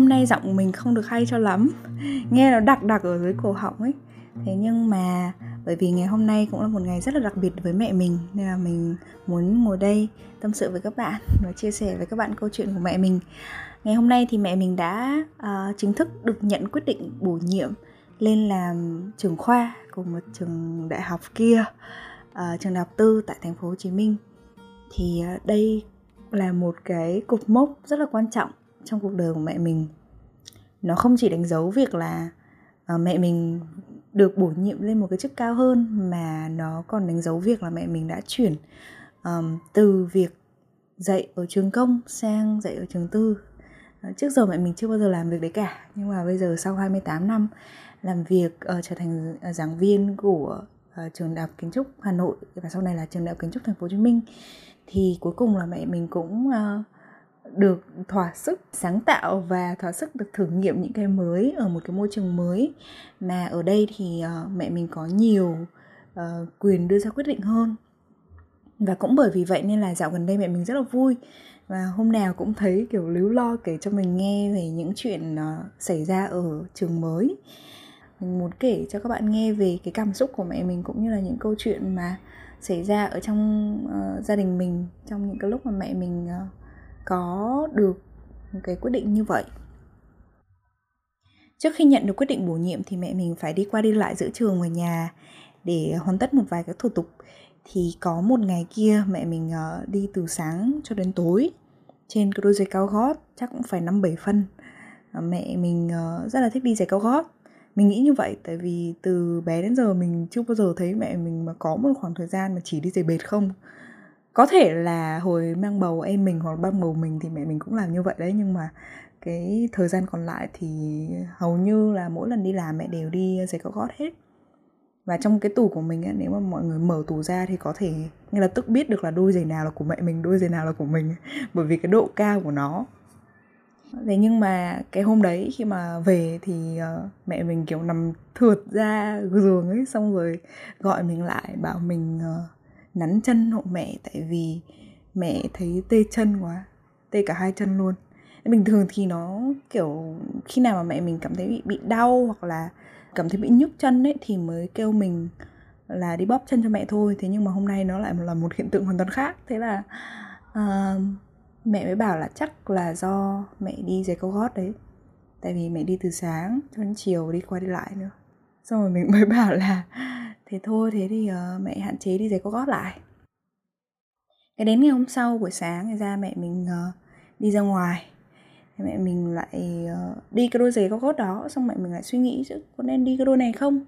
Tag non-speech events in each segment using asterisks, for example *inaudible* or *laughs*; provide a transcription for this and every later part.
hôm nay giọng mình không được hay cho lắm. *laughs* Nghe nó đặc đặc ở dưới cổ họng ấy. Thế nhưng mà bởi vì ngày hôm nay cũng là một ngày rất là đặc biệt với mẹ mình nên là mình muốn ngồi đây tâm sự với các bạn và chia sẻ với các bạn câu chuyện của mẹ mình. Ngày hôm nay thì mẹ mình đã uh, chính thức được nhận quyết định bổ nhiệm lên làm trưởng khoa của một trường đại học kia uh, trường đại học tư tại thành phố Hồ Chí Minh. Thì uh, đây là một cái cột mốc rất là quan trọng trong cuộc đời của mẹ mình. Nó không chỉ đánh dấu việc là uh, mẹ mình được bổ nhiệm lên một cái chức cao hơn mà nó còn đánh dấu việc là mẹ mình đã chuyển um, từ việc dạy ở trường công sang dạy ở trường tư. Ờ, trước giờ mẹ mình chưa bao giờ làm việc đấy cả nhưng mà bây giờ sau 28 năm làm việc uh, trở thành giảng viên của uh, trường đại học kiến trúc Hà Nội và sau này là trường đại học kiến trúc Thành phố Hồ Chí Minh thì cuối cùng là mẹ mình cũng uh, được thỏa sức sáng tạo và thỏa sức được thử nghiệm những cái mới ở một cái môi trường mới. Mà ở đây thì uh, mẹ mình có nhiều uh, quyền đưa ra quyết định hơn. Và cũng bởi vì vậy nên là dạo gần đây mẹ mình rất là vui. Và hôm nào cũng thấy kiểu líu lo kể cho mình nghe về những chuyện uh, xảy ra ở trường mới. Mình muốn kể cho các bạn nghe về cái cảm xúc của mẹ mình cũng như là những câu chuyện mà xảy ra ở trong uh, gia đình mình trong những cái lúc mà mẹ mình uh, có được một cái quyết định như vậy. Trước khi nhận được quyết định bổ nhiệm thì mẹ mình phải đi qua đi lại giữa trường và nhà để hoàn tất một vài cái thủ tục. Thì có một ngày kia mẹ mình ờ, đi từ sáng cho đến tối trên cái đôi giày cao gót, chắc cũng phải năm bảy phân. Ờ, mẹ mình ờ, rất là thích đi giày cao gót. Mình nghĩ như vậy tại vì từ bé đến giờ mình chưa bao giờ thấy mẹ mình mà có một khoảng thời gian mà chỉ đi giày bệt không có thể là hồi mang bầu em mình hoặc mang bầu mình thì mẹ mình cũng làm như vậy đấy nhưng mà cái thời gian còn lại thì hầu như là mỗi lần đi làm mẹ đều đi giày cao gót hết. Và trong cái tủ của mình ấy, nếu mà mọi người mở tủ ra thì có thể ngay lập tức biết được là đôi giày nào là của mẹ mình đôi giày nào là của mình *laughs* bởi vì cái độ cao của nó. Thế nhưng mà cái hôm đấy khi mà về thì uh, mẹ mình kiểu nằm thượt ra giường ấy xong rồi gọi mình lại bảo mình uh, nắn chân hộ mẹ tại vì mẹ thấy tê chân quá tê cả hai chân luôn. Bình thường thì nó kiểu khi nào mà mẹ mình cảm thấy bị bị đau hoặc là cảm thấy bị nhức chân ấy thì mới kêu mình là đi bóp chân cho mẹ thôi. Thế nhưng mà hôm nay nó lại là một hiện tượng hoàn toàn khác. Thế là uh, mẹ mới bảo là chắc là do mẹ đi giày cao gót đấy. Tại vì mẹ đi từ sáng cho đến chiều đi qua đi lại nữa. Xong rồi mình *laughs* mới bảo là thế thôi thế thì uh, mẹ hạn chế đi giày cao gót lại. Cái đến ngày hôm sau buổi sáng ngày ra mẹ mình uh, đi ra ngoài. Mẹ mình lại uh, đi cái đôi giày cao gót đó xong mẹ mình lại suy nghĩ chứ có nên đi cái đôi này không?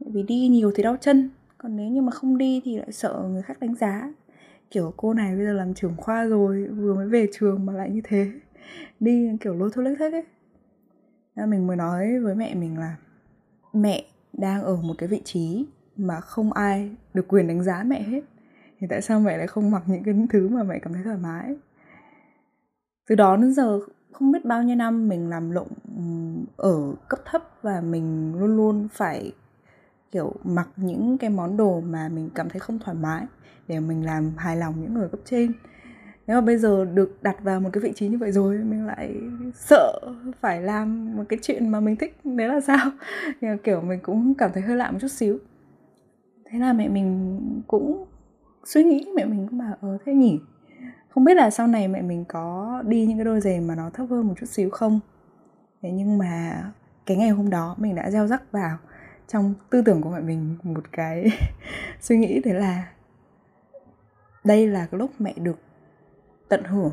Vì đi nhiều thì đau chân còn nếu như mà không đi thì lại sợ người khác đánh giá. Kiểu cô này bây giờ làm trưởng khoa rồi vừa mới về trường mà lại như thế. Đi kiểu lôi thôi lếch thếch ấy. Nên mình mới nói với mẹ mình là mẹ đang ở một cái vị trí mà không ai được quyền đánh giá mẹ hết. Thì tại sao mẹ lại không mặc những cái thứ mà mẹ cảm thấy thoải mái? Từ đó đến giờ, không biết bao nhiêu năm mình làm lộn ở cấp thấp và mình luôn luôn phải, kiểu, mặc những cái món đồ mà mình cảm thấy không thoải mái để mình làm hài lòng những người cấp trên. Nếu mà bây giờ được đặt vào một cái vị trí như vậy rồi, mình lại sợ phải làm một cái chuyện mà mình thích, đấy là sao? *laughs* Kiểu mình cũng cảm thấy hơi lạ một chút xíu thế là mẹ mình cũng suy nghĩ, mẹ mình cũng bảo ờ thế nhỉ? Không biết là sau này mẹ mình có đi những cái đôi giày mà nó thấp hơn một chút xíu không? Thế nhưng mà cái ngày hôm đó mình đã gieo rắc vào trong tư tưởng của mẹ mình một cái *laughs* suy nghĩ, thế là đây là cái lúc mẹ được tận hưởng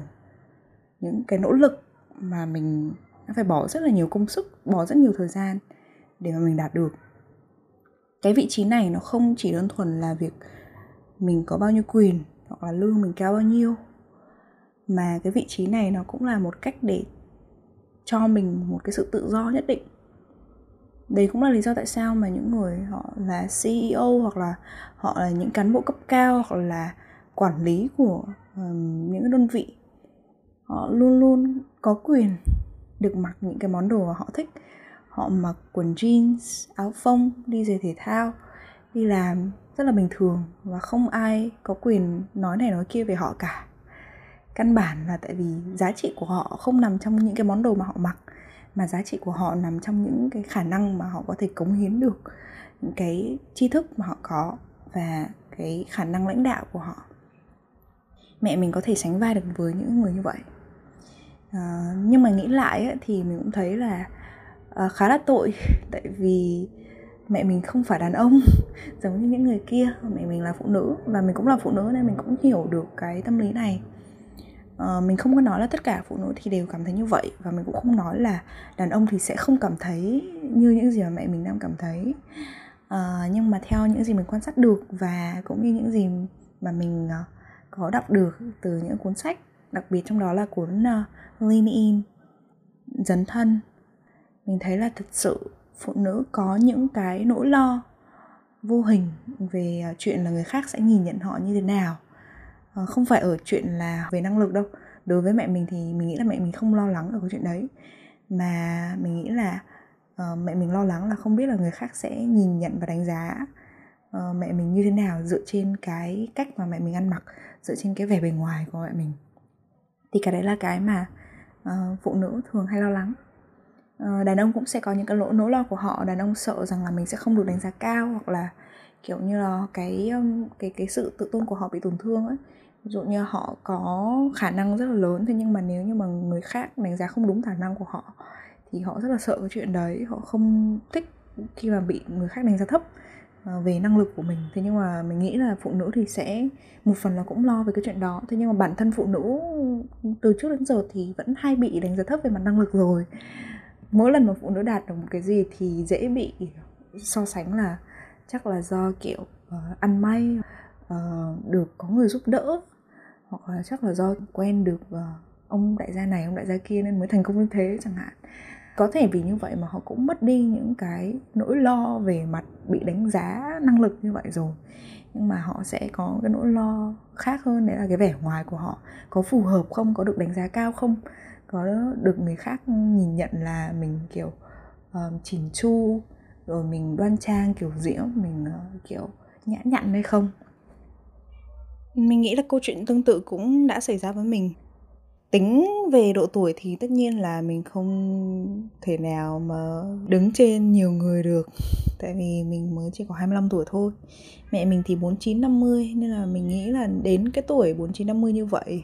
những cái nỗ lực mà mình phải bỏ rất là nhiều công sức, bỏ rất nhiều thời gian để mà mình đạt được cái vị trí này nó không chỉ đơn thuần là việc mình có bao nhiêu quyền hoặc là lương mình cao bao nhiêu mà cái vị trí này nó cũng là một cách để cho mình một cái sự tự do nhất định. Đấy cũng là lý do tại sao mà những người họ là CEO hoặc là họ là những cán bộ cấp cao hoặc là quản lý của um, những đơn vị họ luôn luôn có quyền được mặc những cái món đồ mà họ thích họ mặc quần jeans áo phông đi giày thể thao đi làm rất là bình thường và không ai có quyền nói này nói kia về họ cả. Căn bản là tại vì giá trị của họ không nằm trong những cái món đồ mà họ mặc mà giá trị của họ nằm trong những cái khả năng mà họ có thể cống hiến được những cái tri thức mà họ có và cái khả năng lãnh đạo của họ. Mẹ mình có thể sánh vai được với những người như vậy. À, nhưng mà nghĩ lại ấy, thì mình cũng thấy là à, khá là tội. Tại vì mẹ mình không phải đàn ông *laughs* giống như những người kia. Mẹ mình là phụ nữ và mình cũng là phụ nữ nên mình cũng hiểu được cái tâm lý này. À, mình không có nói là tất cả phụ nữ thì đều cảm thấy như vậy và mình cũng không nói là đàn ông thì sẽ không cảm thấy như những gì mà mẹ mình đang cảm thấy. À, nhưng mà theo những gì mình quan sát được và cũng như những gì mà mình ờ, có đọc được từ những cuốn sách đặc biệt trong đó là cuốn uh, Lean In dấn thân mình thấy là thực sự phụ nữ có những cái nỗi lo vô hình về à, chuyện là người khác sẽ nhìn nhận họ như thế nào. Ờ, không phải ở chuyện là về năng lực đâu. Đối với mẹ mình thì mình nghĩ là mẹ mình không lo lắng ở cái chuyện đấy. Mà mình nghĩ là uh, mẹ mình lo lắng là không biết là người khác sẽ nhìn nhận và đánh giá uh, mẹ mình như thế nào dựa trên cái cách mà mẹ mình ăn mặc dựa trên cái vẻ bề ngoài của mẹ mình. Thì cái đấy là cái mà uh, phụ nữ thường hay lo lắng. Ờ, đàn ông cũng sẽ có những cái lỗi nỗi lo của họ. Đàn ông sợ rằng là mình sẽ không được đánh giá cao hoặc là kiểu như là cái cái cái sự tự tôn của họ bị tổn thương ấy. Ví dụ như họ có khả năng rất là lớn, thế nhưng mà nếu như mà người khác đánh giá không đúng khả năng của họ thì họ rất là sợ cái chuyện đấy. Họ không thích khi mà bị người khác đánh giá thấp ờ, về năng lực của mình. Thế nhưng mà mình nghĩ là phụ nữ thì sẽ, một phần là cũng lo về cái chuyện đó. Thế nhưng mà bản thân phụ nữ từ trước đến giờ thì vẫn hay bị đánh giá thấp về mặt năng lực rồi mỗi lần mà phụ nữ đạt được một cái gì thì dễ bị so sánh là chắc là do kiểu uh, ăn may uh, được có người giúp đỡ hoặc là chắc là do quen được uh, ông đại gia này ông đại gia kia nên mới thành công như thế chẳng hạn. Có thể vì như vậy mà họ cũng mất đi những cái nỗi lo về mặt bị đánh giá năng lực như vậy rồi. Nhưng mà họ sẽ có cái nỗi lo khác hơn đấy là cái vẻ ngoài của họ có phù hợp không có được đánh giá cao không? Có được người khác nhìn nhận là mình kiểu ờ, um, chỉnh chu rồi mình đoan trang kiểu diễu mình uh, kiểu nhã nhặn hay không? Mình nghĩ là câu chuyện tương tự cũng đã xảy ra với mình. Tính về độ tuổi thì tất nhiên là mình không thể nào mà đứng trên nhiều người được tại vì mình mới chỉ có 25 tuổi thôi. Mẹ mình thì 49 50 nên là mình nghĩ là đến cái tuổi 49 50 như vậy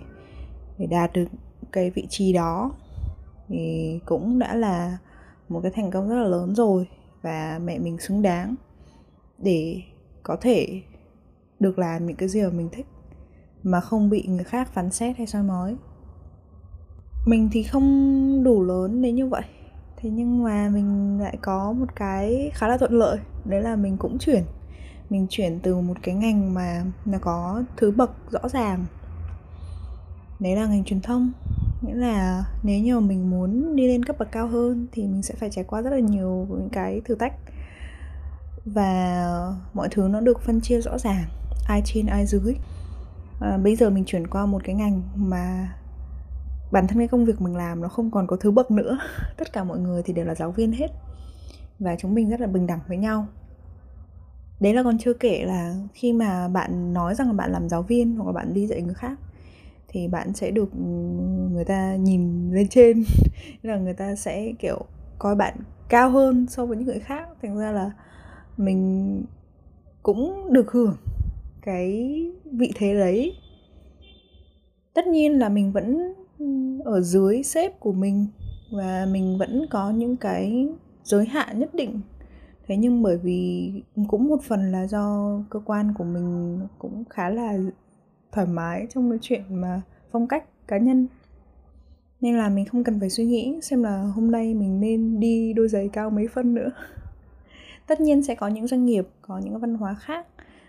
để đạt được cái vị trí đó thì cũng đã là một cái thành công rất là lớn rồi và mẹ mình xứng đáng để có thể được làm những cái gì mà mình thích mà không bị người khác phán xét hay soi mói. Mình thì không đủ lớn đến như vậy, thế nhưng mà mình lại có một cái khá là thuận lợi, đấy là mình cũng chuyển. Mình chuyển từ một cái ngành mà nó có thứ bậc rõ ràng, đấy là ngành truyền thông nghĩa là nếu như mà mình muốn đi lên cấp bậc cao hơn thì mình sẽ phải trải qua rất là nhiều những cái thử thách. Và mọi thứ nó được phân chia rõ ràng ai trên ai dưới. À, bây giờ mình chuyển qua một cái ngành mà bản thân cái công việc mình làm nó không còn có thứ bậc nữa. *laughs* Tất cả mọi người thì đều là giáo viên hết. Và chúng mình rất là bình đẳng với nhau. Đấy là còn chưa kể là khi mà bạn nói rằng là bạn làm giáo viên hoặc là bạn đi dạy người khác thì bạn sẽ được ừ, người ta nhìn lên trên. *laughs* Là người ta sẽ, kiểu, coi bạn cao hơn so với những người khác. Thành ra là mình cũng được hưởng cái vị thế đấy. Tất nhiên là mình vẫn ừ, ở dưới sếp của mình và mình vẫn có những cái giới hạn nhất định. Thế nhưng bởi vì cũng một phần là do cơ quan của mình cũng khá là thoải mái trong cái chuyện mà phong cách cá nhân. Nên là mình không cần phải suy nghĩ xem là hôm nay mình nên đi đôi giày cao mấy phân nữa. *laughs* Tất nhiên sẽ có những doanh nghiệp, có những văn hóa khác.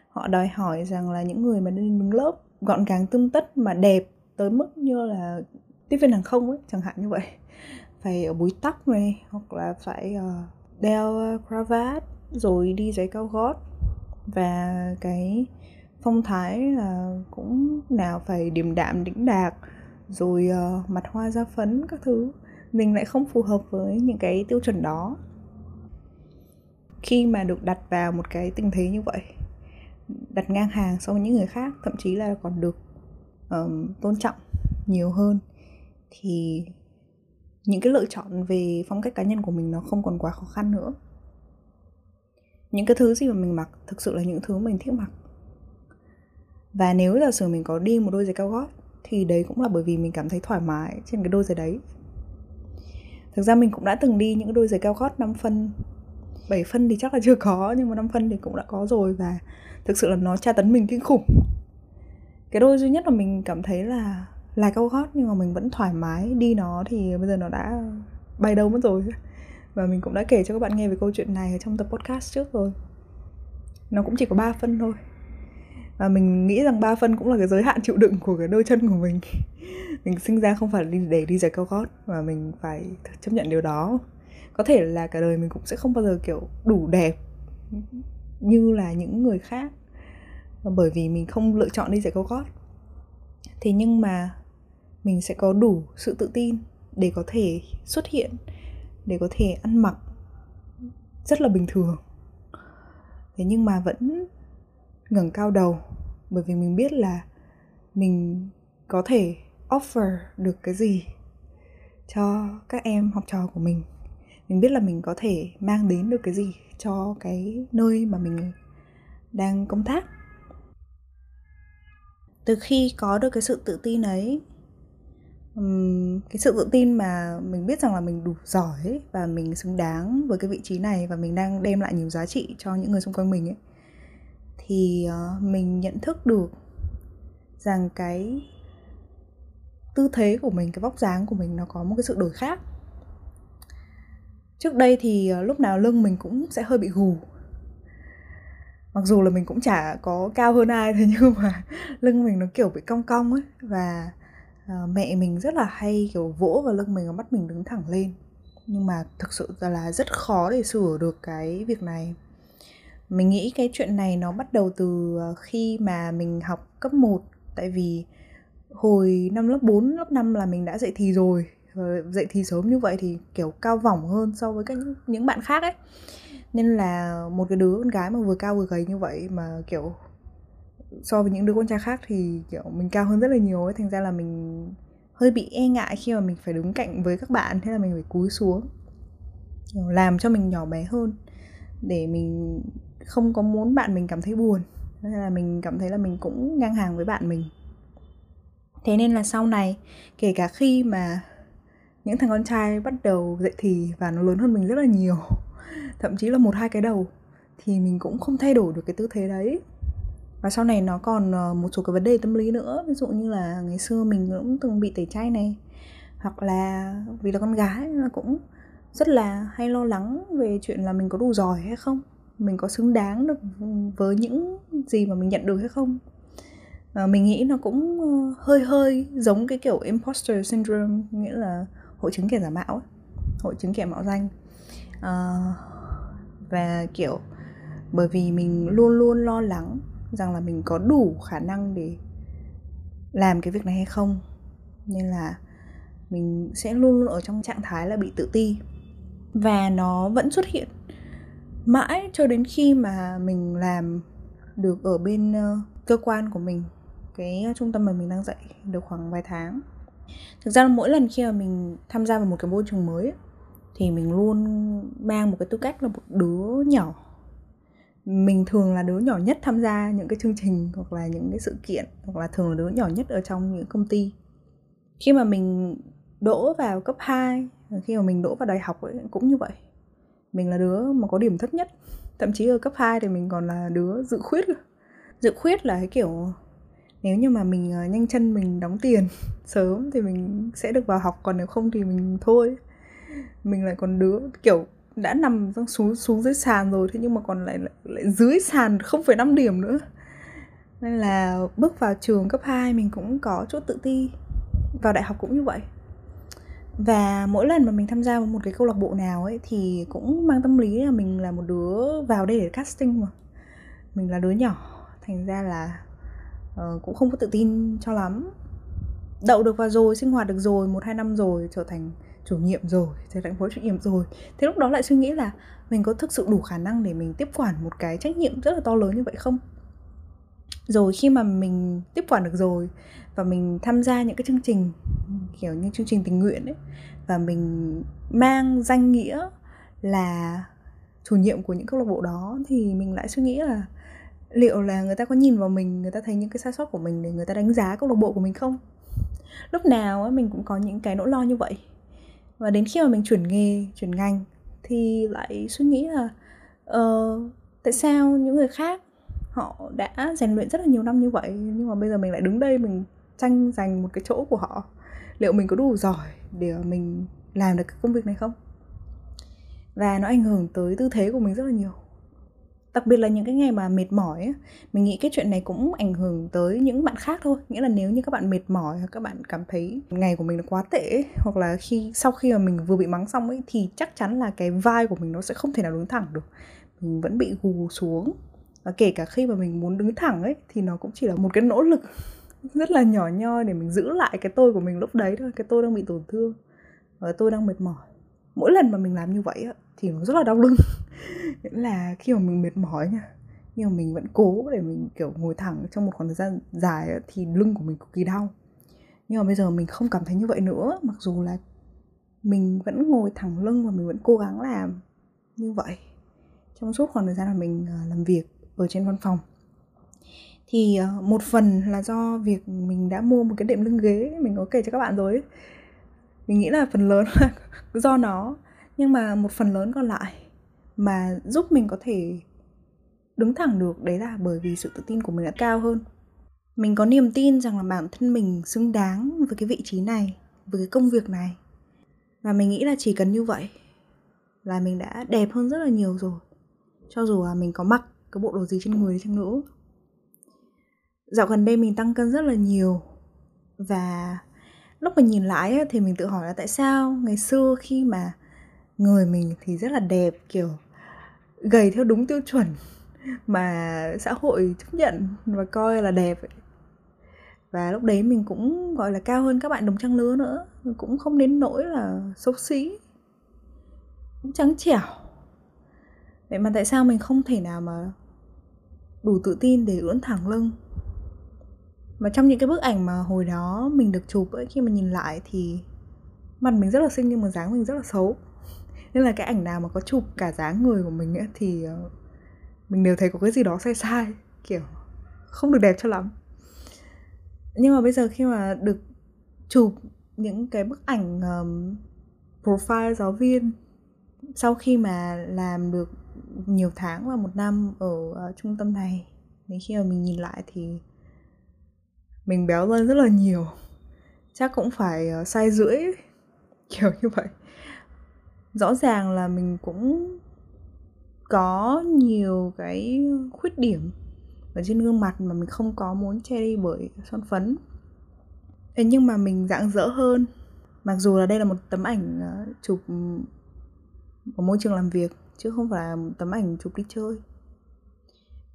Họ đòi hỏi rằng là những người mà lên đứng lớp, gọn gàng tươm tất mà đẹp tới mức như là tiếp viên hàng không ấy, chẳng hạn như vậy. *laughs* Phải ở búi tóc này, hoặc là phải ờ, đeo ờ, cravat, rồi đi giày cao gót. Và cái phong thái là cũng nào phải điềm đạm đĩnh đạc rồi uh, mặt hoa da phấn các thứ. Mình lại không phù hợp với những cái tiêu chuẩn đó. Khi mà được đặt vào một cái tình thế như vậy đặt ngang hàng so với những người khác thậm chí là còn được um, tôn trọng nhiều hơn thì những cái lựa chọn về phong cách cá nhân của mình nó không còn quá khó khăn nữa. Những cái thứ gì mà mình mặc thực sự là những thứ mình thích mặc và nếu giả sử mình có đi một đôi giày cao gót, thì đấy cũng là bởi vì mình cảm thấy thoải mái trên cái đôi giày đấy. Thực ra mình cũng đã từng đi những đôi giày cao gót 5 phân 7 phân thì chắc là chưa có, nhưng mà 5 phân thì cũng đã có rồi và thực sự là nó tra tấn mình kinh khủng. Cái đôi duy nhất mà mình cảm thấy là là cao gót nhưng mà mình vẫn thoải mái đi nó thì bây giờ nó đã bay đâu mất rồi. Và mình cũng đã kể cho các bạn nghe về câu chuyện này ở trong tập podcast trước rồi. Nó cũng chỉ có 3 phân thôi và mình nghĩ rằng 3 phân cũng là cái giới hạn chịu đựng của cái đôi chân của mình. *laughs* Mình sinh ra không phải đi để đi giày cao gót, mà mình phải chấp nhận điều đó. Có thể là cả đời mình cũng sẽ không bao giờ, kiểu, đủ đẹp như là những người khác, bởi vì mình không lựa chọn đi giày cao gót. Thế nhưng mà mình sẽ có đủ sự tự tin để có thể xuất hiện, để có thể ăn mặc rất là bình thường. Thế nhưng mà vẫn ngẩng cao đầu bởi vì mình biết là mình có thể offer được cái gì cho các em học trò của mình. Mình biết là mình có thể mang đến được cái gì cho cái nơi mà mình đang công tác. Từ khi có được cái sự tự tin ấy cái sự tự tin mà mình biết rằng là mình đủ giỏi và mình xứng đáng với cái vị trí này, và mình đang đem lại nhiều giá trị cho những người xung quanh mình ấy thì ờ, mình nhận thức được rằng cái tư thế của mình, cái vóc dáng của mình nó có một cái sự đổi khác. Trước đây thì ờ, lúc nào lưng mình cũng sẽ hơi bị gù. Mặc dù là mình cũng chả có cao hơn ai thế *laughs* nhưng mà lưng mình nó kiểu bị cong cong ấy và ờ, mẹ mình rất là hay kiểu vỗ vào lưng mình và bắt mình đứng thẳng lên. Nhưng mà thực sự là rất khó để sửa được cái việc này mình nghĩ cái chuyện này nó bắt đầu từ ờ, khi mà mình học cấp 1 tại vì hồi năm lớp 4, lớp 5 là mình đã dậy thì rồi. Ờ, dậy thì sớm như vậy thì kiểu cao vỏng hơn so với các những bạn khác ấy. Nên là một cái đứa con gái mà vừa cao vừa gầy như vậy mà kiểu so với những đứa con trai khác thì kiểu mình cao hơn rất là nhiều ấy. Thành ra là mình hơi bị e ngại khi mà mình phải đứng cạnh với các bạn thế là mình phải cúi xuống làm cho mình nhỏ bé hơn để mình không có muốn bạn mình cảm thấy buồn nên là mình cảm thấy là mình cũng ngang hàng với bạn mình. Thế nên là sau này, kể cả khi mà những thằng con trai bắt đầu dậy thì và nó lớn hơn mình rất là nhiều, *laughs* thậm chí là một hai cái đầu, thì mình cũng không thay đổi được cái tư thế đấy. Và sau này nó còn ờ, một số cái vấn đề tâm lý nữa, ví dụ như là ngày xưa mình cũng từng bị tẩy chay này, hoặc là vì là con gái là cũng rất là hay lo lắng về chuyện là mình có đủ giỏi hay không mình có xứng đáng được với những gì mà mình nhận được hay không. À, mình nghĩ nó cũng ờ, hơi hơi giống cái kiểu imposter syndrome nghĩa là hội chứng kẻ giả mạo ấy. hội chứng kẻ mạo danh. À, và kiểu bởi vì mình luôn luôn lo lắng rằng là mình có đủ khả năng để làm cái việc này hay không nên là mình sẽ luôn luôn ở trong trạng thái là bị tự ti. Và nó vẫn xuất hiện mãi cho đến khi mà mình làm được ở bên uh, cơ quan của mình cái ờ, trung tâm mà mình đang dạy được khoảng vài tháng. Thực ra là mỗi lần khi mà mình tham gia vào một cái môi trường mới thì mình luôn mang một cái tư cách là một đứa nhỏ. Mình thường là đứa nhỏ nhất tham gia những cái chương trình hoặc là những cái sự kiện hoặc là thường là đứa nhỏ nhất ở trong những công ty. Khi mà mình đỗ vào cấp 2 khi mà mình đỗ vào đại học ấy, cũng như vậy mình là đứa mà có điểm thấp nhất. Thậm chí ở cấp 2 thì mình còn là đứa dự khuyết dự khuyết là cái kiểu nếu như mà mình ờ, nhanh chân mình đóng tiền *laughs* sớm thì mình sẽ được vào học còn nếu không thì mình thôi. Mình lại còn đứa kiểu đã nằm xuống xuống dưới sàn rồi thế nhưng mà còn lại lại, lại dưới sàn 0,5 điểm nữa. Nên là bước vào trường cấp 2 mình cũng có chút tự ti. Vào đại học cũng như vậy và mỗi lần mà mình tham gia vào một cái câu lạc bộ nào ấy thì cũng mang tâm lý là mình là một đứa vào đây để casting mà. Mình là đứa nhỏ thành ra là uh, cũng không có tự tin cho lắm. Đậu được vào rồi sinh hoạt được rồi một hai năm rồi trở thành chủ nhiệm rồi trở thành phó chủ nhiệm rồi. Thế lúc đó lại suy nghĩ là mình có thực sự đủ khả năng để mình tiếp quản một cái trách nhiệm rất là to lớn như vậy không? Rồi khi mà mình tiếp quản được rồi và mình tham gia những cái chương trình kiểu như chương trình tình nguyện ấy và mình mang danh nghĩa là chủ nhiệm của những câu lạc bộ đó thì mình lại suy nghĩ là liệu là người ta có nhìn vào mình người ta thấy những cái sai sót của mình để người ta đánh giá câu lạc bộ của mình không? Lúc nào ấy, mình cũng có những cái nỗi lo như vậy. Và đến khi mà mình chuyển nghề chuyển ngành thì lại suy nghĩ là uh, tại sao những người khác họ đã rèn luyện rất là nhiều năm như vậy nhưng mà bây giờ mình lại đứng đây mình tranh giành một cái chỗ của họ. Liệu mình có đủ giỏi để mình làm được cái công việc này không? Và nó ảnh hưởng tới tư thế của mình rất là nhiều. Đặc biệt là những cái ngày mà mệt mỏi ấy, mình nghĩ cái chuyện này cũng ảnh hưởng tới những bạn khác thôi. Nghĩa là nếu như các bạn mệt mỏi hoặc các bạn cảm thấy ngày của mình nó quá tệ ấy, hoặc là khi sau khi mà mình vừa bị mắng xong ấy thì chắc chắn là cái vai của mình nó sẽ không thể nào đứng thẳng được. Mình vẫn bị gù xuống và kể cả khi mà mình muốn đứng thẳng ấy, thì nó cũng chỉ là một cái nỗ lực *laughs* rất là nhỏ nhoi để mình giữ lại cái tôi của mình lúc đấy thôi, cái tôi đang bị tổn thương và tôi đang mệt mỏi. Mỗi lần mà mình làm như vậy thì nó rất là đau lưng. *laughs* Nghĩa là khi mà mình mệt mỏi nha, nhưng mà mình vẫn cố để mình, kiểu, ngồi thẳng trong một khoảng thời gian dài thì lưng của mình cực kỳ đau. Nhưng mà bây giờ mình không cảm thấy như vậy nữa, mặc dù là mình vẫn ngồi thẳng lưng và mình vẫn cố gắng làm như vậy. Trong suốt khoảng thời gian mà mình ờ, làm việc ở trên văn phòng. Thì ờ, một phần là do việc mình đã mua một cái đệm lưng ghế, mình có kể cho các bạn rồi ấy. mình nghĩ là phần lớn là *laughs* do nó, nhưng mà một phần lớn còn lại mà giúp mình có thể đứng thẳng được, đấy là bởi vì sự tự tin của mình đã cao hơn. Mình có niềm tin rằng là bản thân mình xứng đáng với cái vị trí này, với cái công việc này. Và mình nghĩ là chỉ cần như vậy là mình đã đẹp hơn rất là nhiều rồi. Cho dù là mình có mặc cái bộ đồ gì trên người chăng nữa? Dạo gần đây mình tăng cân rất là nhiều. Và lúc mà nhìn lại thì mình tự hỏi là tại sao ngày xưa khi mà người mình thì rất là đẹp, kiểu, gầy theo đúng tiêu chuẩn *laughs* mà xã hội chấp nhận và coi là đẹp và lúc đấy mình cũng, gọi là, cao hơn các bạn đồng trang lứa nữa, cũng không đến nỗi là xấu xí, cũng trắng trẻo. Vậy mà tại sao mình không thể nào mà đủ tự tin để ưỡn thẳng lưng. Mà trong những cái bức ảnh mà hồi đó mình được chụp ấy khi mà nhìn lại thì mặt mình rất là xinh nhưng mà dáng mình rất là xấu. *laughs* Nên là cái ảnh nào mà có chụp cả dáng người của mình ấy thì ờ, mình đều thấy có cái gì đó sai sai kiểu không được đẹp cho lắm. Nhưng mà bây giờ khi mà được chụp những cái bức ảnh um, profile giáo viên sau khi mà làm được nhiều tháng và một năm ở uh, trung tâm này. Đến khi mà mình nhìn lại thì mình béo lên rất là nhiều. Chắc cũng phải uh, sai rưỡi *laughs* kiểu như vậy. Rõ ràng là mình cũng có nhiều cái khuyết điểm ở trên gương mặt mà mình không có muốn che đi bởi son phấn. Thế nhưng mà mình dạng dỡ hơn. Mặc dù là đây là một tấm ảnh ờ, chụp ở môi trường làm việc chứ không phải là một tấm ảnh chụp đi chơi.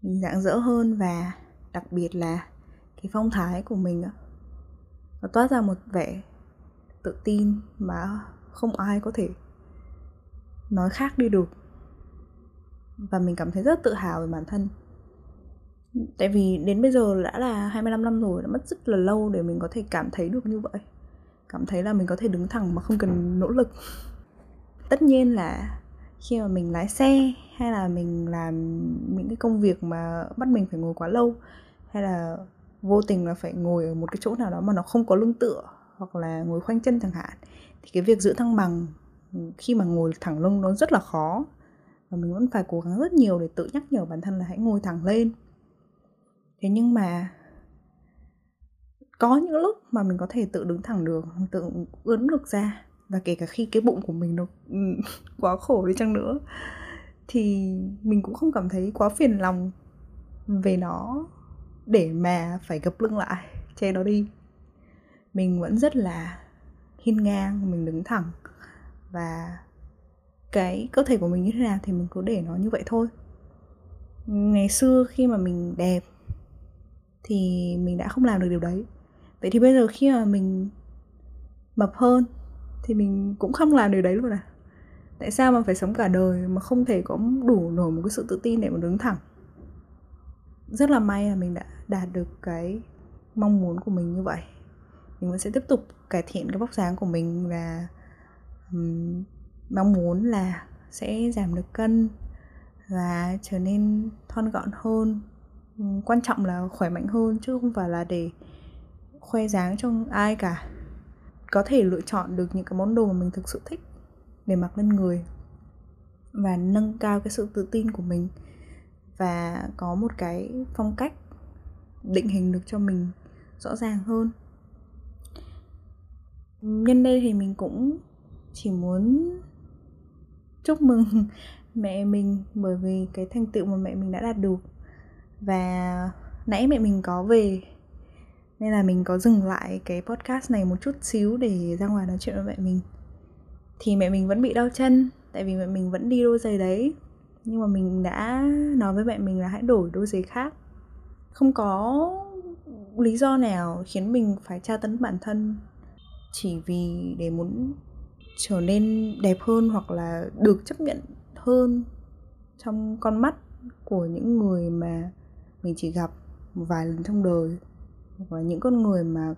Mình dạng dỡ hơn và đặc biệt là cái phong thái của mình á, nó toát ra một vẻ tự tin mà không ai có thể nói khác đi được. Và mình cảm thấy rất tự hào về bản thân. Tại vì đến bây giờ đã là 25 năm rồi đã mất rất là lâu để mình có thể cảm thấy được như vậy. Cảm thấy là mình có thể đứng thẳng mà không cần nỗ lực. Tất nhiên là khi mà mình lái xe hay là mình làm những cái công việc mà bắt mình phải ngồi quá lâu hay là vô tình là phải ngồi ở một cái chỗ nào đó mà nó không có lưng tựa hoặc là ngồi khoanh chân chẳng hạn, thì cái việc giữ thăng bằng khi mà ngồi thẳng lưng nó rất là khó. Và mình vẫn phải cố gắng rất nhiều để tự nhắc nhở bản thân là hãy ngồi thẳng lên. Thế nhưng mà có những lúc mà mình có thể tự đứng thẳng được, tự ướn ngực ra và kể cả khi cái bụng của mình nó ừ, *laughs* quá khổ đi chăng nữa, thì mình cũng không cảm thấy quá phiền lòng về nó để mà phải gập lưng lại, che nó đi. Mình vẫn rất là hiên ngang, mình đứng thẳng. Và cái cơ thể của mình như thế nào thì mình cứ để nó như vậy thôi. Ngày xưa khi mà mình đẹp thì mình đã không làm được điều đấy. Vậy thì bây giờ khi mà mình mập hơn thì mình cũng không làm điều đấy luôn à? Tại sao mà phải sống cả đời mà không thể có đủ nổi một cái sự tự tin để mà đứng thẳng? Rất là may là mình đã đạt được cái mong muốn của mình như vậy. Mình vẫn sẽ tiếp tục cải thiện cái vóc dáng của mình và um, mong muốn là sẽ giảm được cân và trở nên thon gọn hơn. Quan trọng là khỏe mạnh hơn chứ không phải là để khoe dáng cho ai cả có thể lựa chọn được những cái món đồ mà mình thực sự thích để mặc lên người và nâng cao cái sự tự tin của mình và có một cái phong cách định hình được cho mình rõ ràng hơn. Nhân đây thì mình cũng chỉ muốn chúc mừng *laughs* mẹ mình bởi vì cái thành tựu mà mẹ mình đã đạt được. Và nãy mẹ mình có về nên là mình có dừng lại cái podcast này một chút xíu để ra ngoài nói chuyện với mẹ mình. Thì mẹ mình vẫn bị đau chân, tại vì mẹ mình vẫn đi đôi giày đấy. Nhưng mà mình đã nói với mẹ mình là hãy đổi đôi giày khác. Không có lý do nào khiến mình phải tra tấn bản thân. Chỉ vì để muốn trở nên đẹp hơn hoặc là được chấp nhận hơn trong con mắt của những người mà mình chỉ gặp một vài lần trong đời hoặc là những con người mà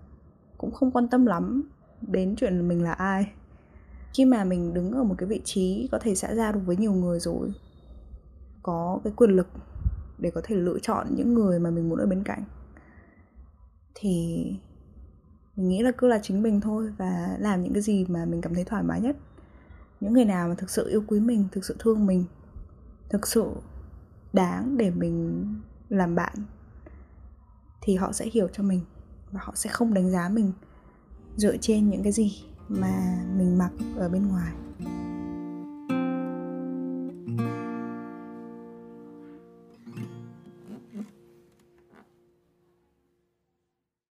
cũng không quan tâm lắm đến chuyện mình là ai. Khi mà mình đứng ở một cái vị trí có thể xã giao được với nhiều người rồi, có cái quyền lực để có thể lựa chọn những người mà mình muốn ở bên cạnh, thì mình nghĩ là cứ là chính mình thôi và làm những cái gì mà mình cảm thấy thoải mái nhất. Những người nào mà thực sự yêu quý mình, thực sự thương mình, thực sự đáng để mình làm bạn thì họ sẽ hiểu cho mình và họ sẽ không đánh giá mình dựa trên những cái gì mà mình mặc ở bên ngoài.